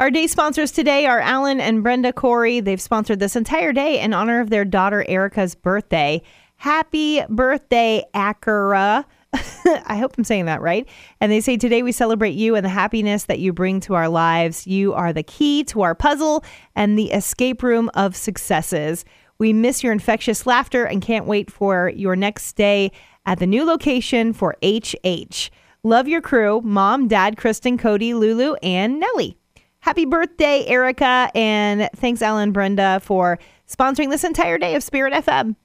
Our day sponsors today are Alan and Brenda Khoury. They've sponsored this entire day in honor of their daughter Erica's birthday. Happy birthday, Acura. I hope I'm saying that right. And they say today we celebrate you and the happiness that you bring to our lives. You are the key to our puzzle and the escape room of successes. We miss your infectious laughter and can't wait for your next stay at the new location for HH. Love your crew, mom, dad, Kristen, Cody, Lulu, and Nellie. Happy birthday, Erica. And thanks, Alan Brenda, for sponsoring this entire day of Spirit FM.